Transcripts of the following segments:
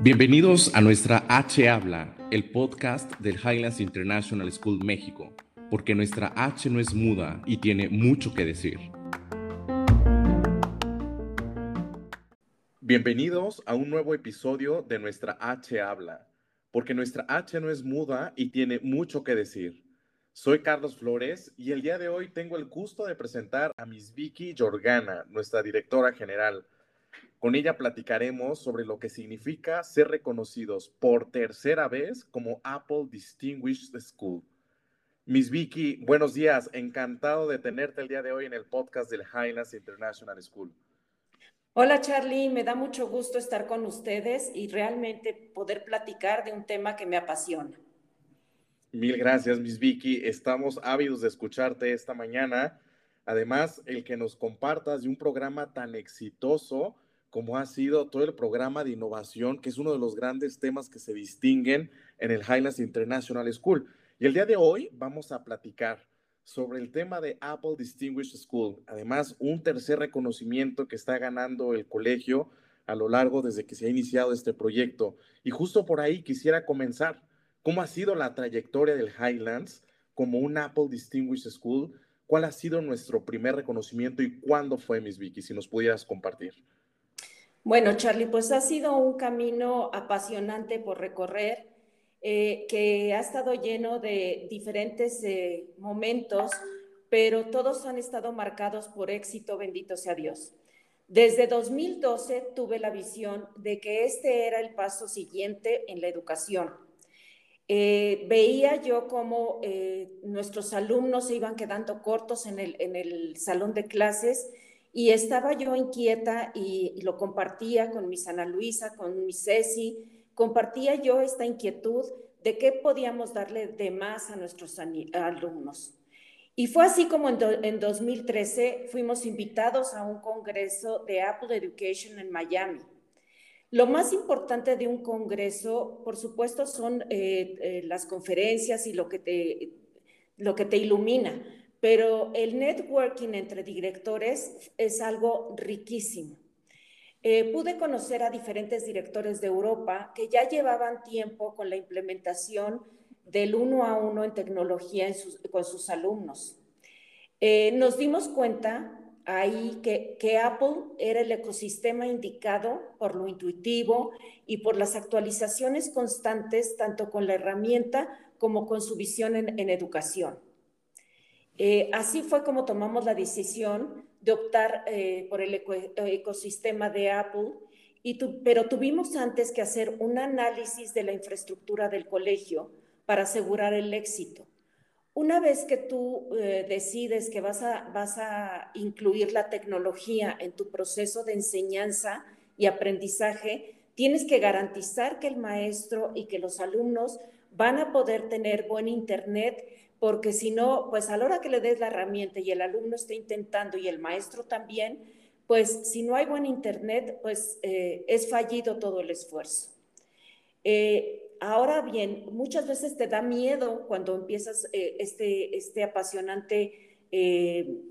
Bienvenidos a nuestra H Habla, el podcast del Highlands International School México, porque nuestra H no es muda y tiene mucho que decir. Bienvenidos a un nuevo episodio de nuestra H Habla, porque nuestra H no es muda y tiene mucho que decir. Soy Carlos Flores y el día de hoy tengo el gusto de presentar a Miss Vicky Jorgana, nuestra directora general con ella platicaremos sobre lo que significa ser reconocidos por tercera vez como Apple Distinguished School. Miss Vicky, buenos días. Encantado de tenerte el día de hoy en el podcast del Highlands International School. Hola Charlie, me da mucho gusto estar con ustedes y realmente poder platicar de un tema que me apasiona. Mil gracias, Miss Vicky. Estamos ávidos de escucharte esta mañana. Además, el que nos compartas de un programa tan exitoso como ha sido todo el programa de innovación, que es uno de los grandes temas que se distinguen en el Highlands International School. Y el día de hoy vamos a platicar sobre el tema de Apple Distinguished School. Además, un tercer reconocimiento que está ganando el colegio a lo largo desde que se ha iniciado este proyecto. Y justo por ahí quisiera comenzar. ¿Cómo ha sido la trayectoria del Highlands como un Apple Distinguished School? ¿Cuál ha sido nuestro primer reconocimiento y cuándo fue, Miss Vicky? Si nos pudieras compartir. Bueno, Charlie, pues ha sido un camino apasionante por recorrer, eh, que ha estado lleno de diferentes eh, momentos, pero todos han estado marcados por éxito, bendito sea Dios. Desde 2012 tuve la visión de que este era el paso siguiente en la educación. Eh, veía yo cómo nuestros alumnos se iban quedando cortos en el, salón de clases y estaba yo inquieta y, lo compartía con mi Ana Luisa, con mi Ceci, compartía yo esta inquietud de qué podíamos darle de más a nuestros alumnos. Y fue así como en, en 2013 fuimos invitados a un congreso de Apple Education en Miami. Lo más importante de un congreso, por supuesto, son eh, eh, las conferencias y lo que te, lo que te ilumina, pero el networking entre directores es algo riquísimo. Eh, pude conocer a diferentes directores de Europa que ya llevaban tiempo con la implementación del uno a uno en tecnología con sus alumnos. Nos dimos cuenta ahí que, que, Apple era el ecosistema indicado por lo intuitivo y por las actualizaciones constantes, tanto con la herramienta como con su visión en educación. Eh, así fue como tomamos la decisión de optar eh, por el ecosistema de Apple, pero tuvimos antes que hacer un análisis de la infraestructura del colegio para asegurar el éxito. Una vez que tú eh, decides que vas a, vas a incluir la tecnología en tu proceso de enseñanza y aprendizaje, tienes que garantizar que el maestro y que los alumnos van a poder tener buen internet porque si no, pues a la hora que le des la herramienta y el alumno está intentando y el maestro también, pues si no hay buen internet, pues eh, es fallido todo el esfuerzo. Eh, ahora bien, muchas veces te da miedo cuando empiezas eh, este, este apasionante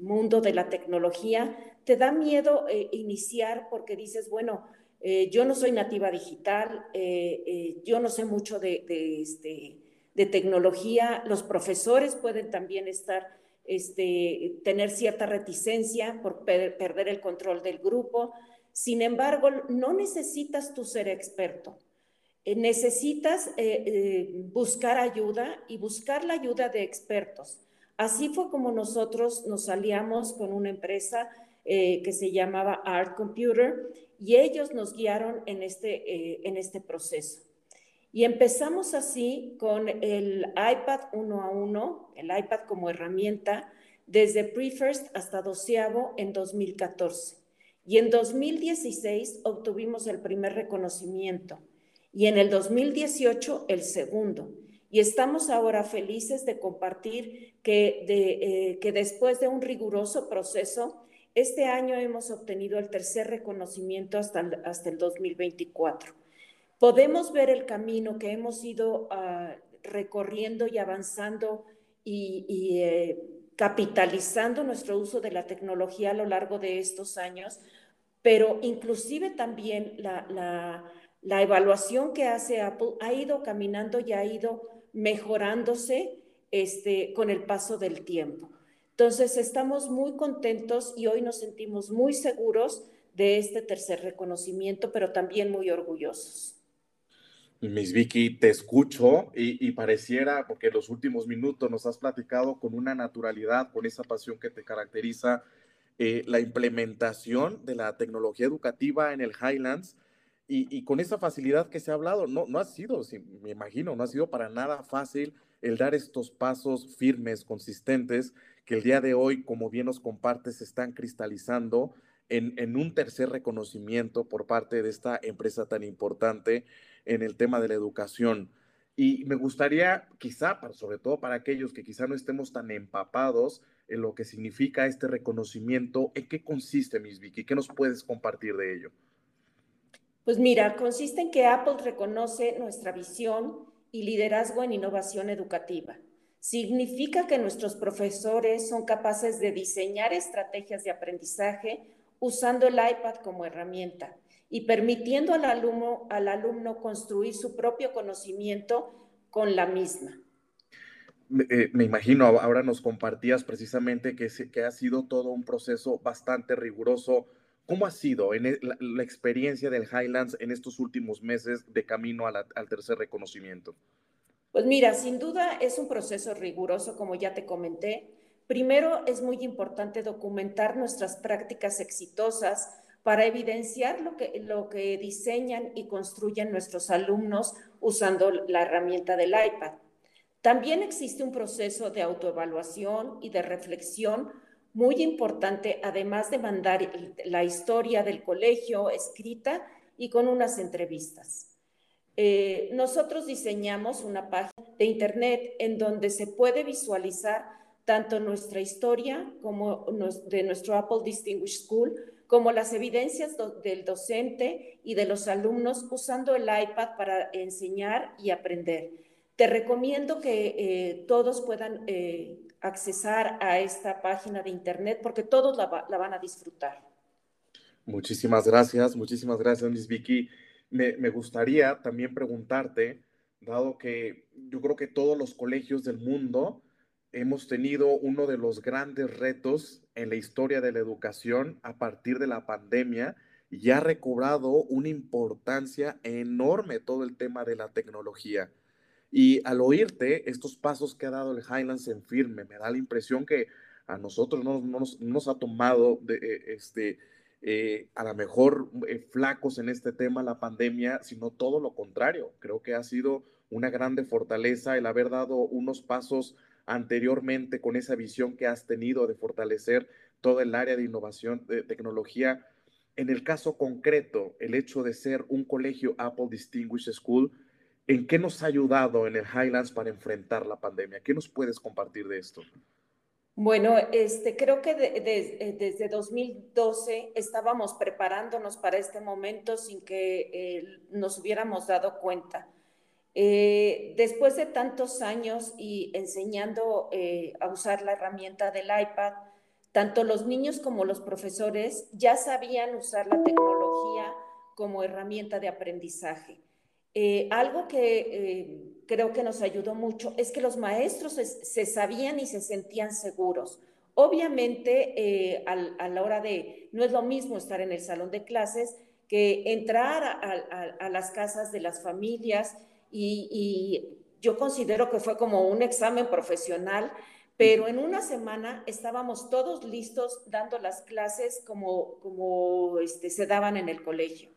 mundo de la tecnología, te da miedo iniciar porque dices, bueno, yo no soy nativa digital, yo no sé mucho de, de este, de tecnología, los profesores pueden también estar, este, tener cierta reticencia por perder el control del grupo. Sin embargo, no necesitas tú ser experto. Eh, necesitas eh, eh, buscar ayuda y buscar la ayuda de expertos. Así fue como nosotros nos aliamos con una empresa que se llamaba Art Computer y ellos nos guiaron en este, en este proceso. Y empezamos así con el iPad uno a uno, el iPad como herramienta, desde pre-first hasta doceavo en 2014. Y en 2016 obtuvimos el primer reconocimiento y en el 2018 el segundo. Y estamos ahora felices de compartir que, de, eh, que después de un riguroso proceso, este año hemos obtenido el tercer reconocimiento hasta, hasta el 2024 podemos ver el camino que hemos ido ah, recorriendo y avanzando y, eh, capitalizando nuestro uso de la tecnología a lo largo de estos años, pero inclusive también la, evaluación que hace Apple ha ido caminando y ha ido mejorándose este, con el paso del tiempo. Entonces, estamos muy contentos y hoy nos sentimos muy seguros de este tercer reconocimiento, pero también muy orgullosos. Miss Vicky, te escucho y, pareciera, porque en los últimos minutos nos has platicado con una naturalidad, con esa pasión que te caracteriza, eh, la implementación de la tecnología educativa en el Highlands y, con esa facilidad que se ha hablado. No, no ha sido, me imagino, no ha sido para nada fácil el dar estos pasos firmes, consistentes, que el día de hoy, como bien nos compartes, están cristalizando en, un tercer reconocimiento por parte de esta empresa tan importante en el tema de la educación. Y me gustaría, quizá, sobre todo para aquellos que quizá no estemos tan empapados en lo que significa este reconocimiento, ¿en qué consiste, Miss Vicky? ¿Qué nos puedes compartir de ello? Pues mira, consiste en que Apple reconoce nuestra visión y liderazgo en innovación educativa. Significa que nuestros profesores son capaces de diseñar estrategias de aprendizaje usando el iPad como herramienta y permitiendo al alumno, al alumno construir su propio conocimiento con la misma. Me, eh, imagino, ahora nos compartías precisamente que, que, ha sido todo un proceso bastante riguroso. ¿Cómo ha sido en la, experiencia del Highlands en estos últimos meses de camino al tercer reconocimiento? Pues mira, sin duda es un proceso riguroso, como ya te comenté, Primero, es muy importante documentar nuestras prácticas exitosas para evidenciar lo que, lo que diseñan y construyen nuestros alumnos usando la herramienta del iPad. También existe un proceso de autoevaluación y de reflexión muy importante, además de mandar la historia del colegio escrita y con unas entrevistas. Eh, nosotros diseñamos una página de Internet en donde se puede visualizar tanto nuestra historia como de nuestro Apple Distinguished School, como las evidencias del docente y de los alumnos usando el iPad para enseñar y aprender. Te recomiendo que eh, todos puedan eh, accesar a esta página de internet porque todos la, van a disfrutar. Muchísimas gracias, muchísimas gracias, Miss Vicky. Me, me gustaría también preguntarte, dado que yo creo que todos los colegios del mundo hemos tenido uno de los grandes retos en la historia de la educación a partir de la pandemia y ha recobrado una importancia enorme todo el tema de la tecnología. Y al oírte estos pasos que ha dado el Highlands en firme, me da la impresión que a nosotros no, nos, ha tomado de, eh, este, eh, a lo mejor eh, flacos en este tema la pandemia, sino todo lo contrario. Creo que ha sido una grande fortaleza el haber dado unos pasos anteriormente con esa visión que has tenido de fortalecer todo el área de innovación de tecnología. En el caso concreto, el hecho de ser un colegio Apple Distinguished School, ¿en qué nos ha ayudado en el Highlands para enfrentar la pandemia? ¿Qué nos puedes compartir de esto? Bueno, este, creo que eh, desde 2012 estábamos preparándonos para este momento sin que eh, nos hubiéramos dado cuenta. Eh, después de tantos años y enseñando eh, a usar la herramienta del iPad, tanto los niños como los profesores ya sabían usar la tecnología como herramienta de aprendizaje. Eh, algo que creo que nos ayudó mucho es que los maestros se, sabían y se sentían seguros. Obviamente, a, la hora de, no es lo mismo estar en el salón de clases que entrar a las casas de las familias y, yo considero que fue como un examen profesional, pero en una semana estábamos todos listos dando las clases como, como este, se daban en el colegio.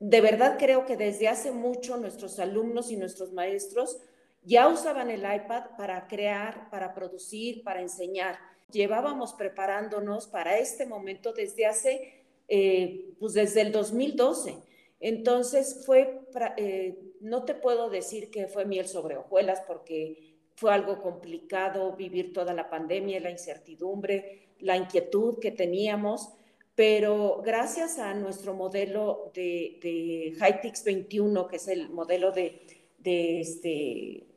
De verdad creo que desde hace mucho nuestros alumnos y nuestros maestros ya usaban el iPad para crear, para producir, para enseñar. Llevábamos preparándonos para este momento desde hace, eh, pues desde el 2012. Entonces fue eh, no te puedo decir que fue miel sobre hojuelas porque fue algo complicado vivir toda la pandemia, la incertidumbre, la inquietud que teníamos, pero gracias a nuestro modelo de, de 21, que es el modelo de, este,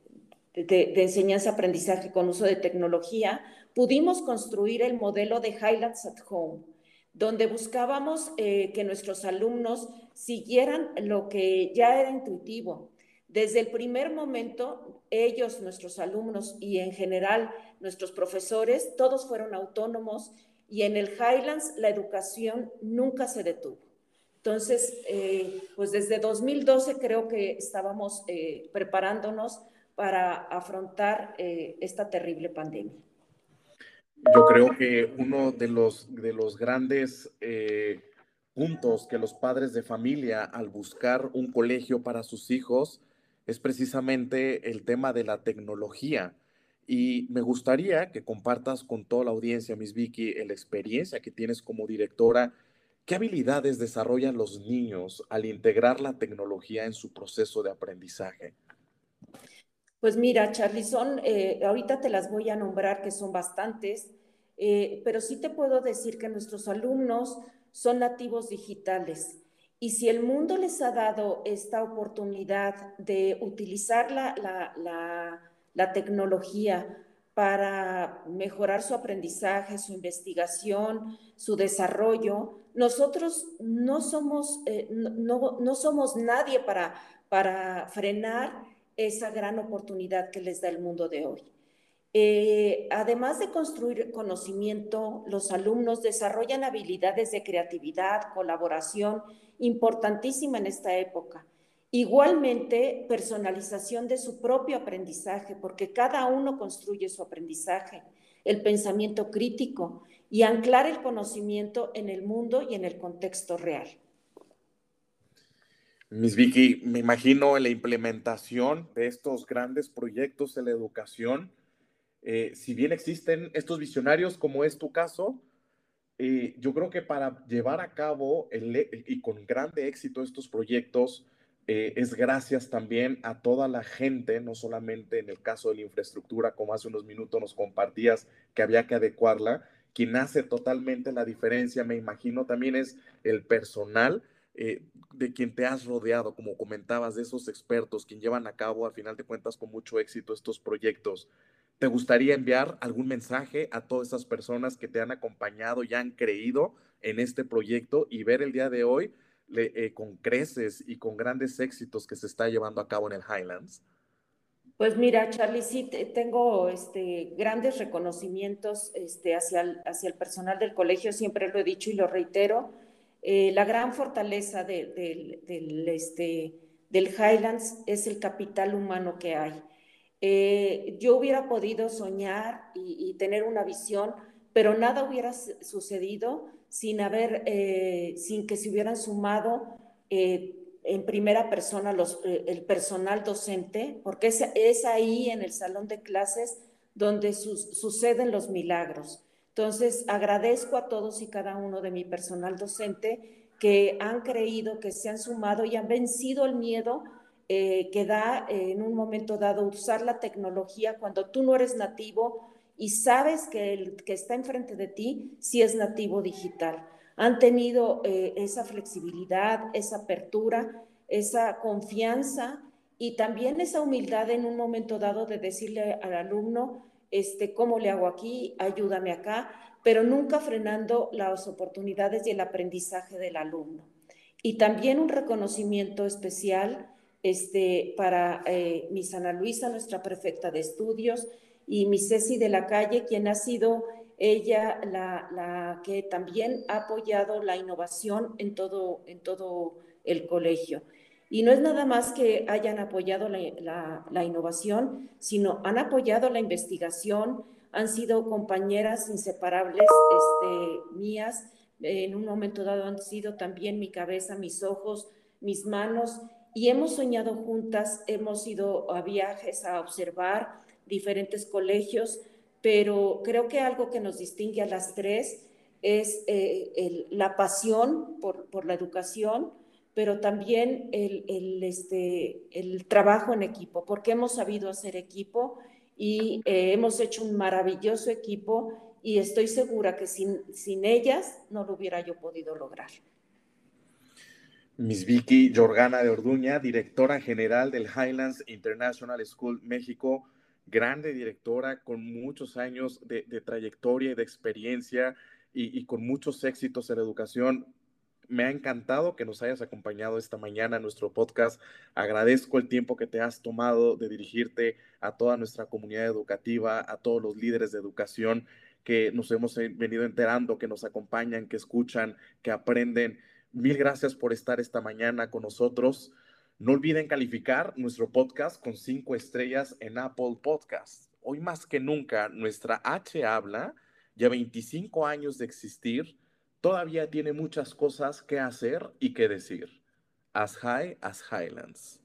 de, enseñanza-aprendizaje con uso de tecnología, pudimos construir el modelo de Highlands at Home, donde buscábamos eh, que nuestros alumnos siguieran lo que ya era intuitivo. Desde el primer momento, ellos, nuestros alumnos y en general nuestros profesores, todos fueron autónomos y en el Highlands la educación nunca se detuvo. Entonces, eh, pues desde 2012 creo que estábamos eh, preparándonos para afrontar esta terrible pandemia. Yo creo que uno de los, de los grandes eh, puntos que los padres de familia al buscar un colegio para sus hijos es precisamente el tema de la tecnología. Y me gustaría que compartas con toda la audiencia, Miss Vicky, la experiencia que tienes como directora. ¿Qué habilidades desarrollan los niños al integrar la tecnología en su proceso de aprendizaje? Pues mira, Charlie, son, eh, ahorita te las voy a nombrar, que son bastantes, eh, pero sí te puedo decir que nuestros alumnos son nativos digitales. Y si el mundo les ha dado esta oportunidad de utilizar la, tecnología para mejorar su aprendizaje, su investigación, su desarrollo, nosotros no somos, eh, no, somos nadie para, para frenar esa gran oportunidad que les da el mundo de hoy. Eh, además de construir conocimiento, los alumnos desarrollan habilidades de creatividad, colaboración, importantísima en esta época. Igualmente, personalización de su propio aprendizaje, porque cada uno construye su aprendizaje, el pensamiento crítico y anclar el conocimiento en el mundo y en el contexto real. Miss Vicky, me imagino en la implementación de estos grandes proyectos en la educación, eh, si bien existen estos visionarios como es tu caso, eh, yo creo que para llevar a cabo y con grande éxito estos proyectos, eh, es gracias también a toda la gente, no solamente en el caso de la infraestructura, como hace unos minutos nos compartías que había que adecuarla, quien hace totalmente la diferencia, me imagino, también es el personal eh, de quien te has rodeado, como comentabas, de esos expertos, quien llevan a cabo, al final de cuentas, con mucho éxito estos proyectos. ¿Te gustaría enviar algún mensaje a todas esas personas que te han acompañado y han creído en este proyecto y ver el día de hoy eh, con creces y con grandes éxitos que se está llevando a cabo en el Highlands? Pues mira, Charlie, sí tengo este, grandes reconocimientos este, hacia, el, hacia el personal del colegio, siempre lo he dicho y lo reitero eh, la gran fortaleza del, este, del Highlands es el capital humano que hay. Eh, yo hubiera podido soñar y, tener una visión, pero nada hubiera sucedido sin haber, eh, sin que se hubieran sumado en primera persona los, el personal docente, porque es, es, ahí en el salón de clases donde suceden los milagros. Entonces, agradezco a todos y cada uno de mi personal docente que han creído, que se han sumado y han vencido el miedo eh, que da eh, en un momento dado usar la tecnología cuando tú no eres nativo y sabes que el que está enfrente de ti sí es nativo digital. Han tenido eh, esa flexibilidad, esa apertura, esa confianza y también esa humildad en un momento dado de decirle al alumno, este, ¿cómo le hago aquí? Ayúdame acá, pero nunca frenando las oportunidades y el aprendizaje del alumno. Y también un reconocimiento especial este, para eh, mi Ana Luisa, nuestra prefecta de estudios, y mi Ceci de la calle, quien ha sido ella la, la, que también ha apoyado la innovación en todo, en todo el colegio. Y no es nada más que hayan apoyado la, innovación, sino han apoyado la investigación, han sido compañeras inseparables este, mías, en un momento dado han sido también mi cabeza, mis ojos, mis manos, y hemos soñado juntas, hemos ido a viajes a observar diferentes colegios, pero creo que algo que nos distingue a las tres es eh, la pasión por, por la educación, pero también el, este, el trabajo en equipo, porque hemos sabido hacer equipo y eh, hemos hecho un maravilloso equipo y estoy segura que sin, sin ellas no lo hubiera yo podido lograr. Miss Vicky Jorgana de Orduña, directora general del Highlands International School México, grande directora con muchos años de, trayectoria y de experiencia y, y, con muchos éxitos en educación. Me ha encantado que nos hayas acompañado esta mañana en nuestro podcast. Agradezco el tiempo que te has tomado de dirigirte a toda nuestra comunidad educativa, a todos los líderes de educación que nos hemos venido enterando, que nos acompañan, que escuchan, que aprenden. Mil gracias por estar esta mañana con nosotros. No olviden calificar nuestro podcast con cinco estrellas en Apple Podcast. Hoy más que nunca, nuestra H habla, ya 25 años de existir, todavía tiene muchas cosas que hacer y que decir. As high as Highlands.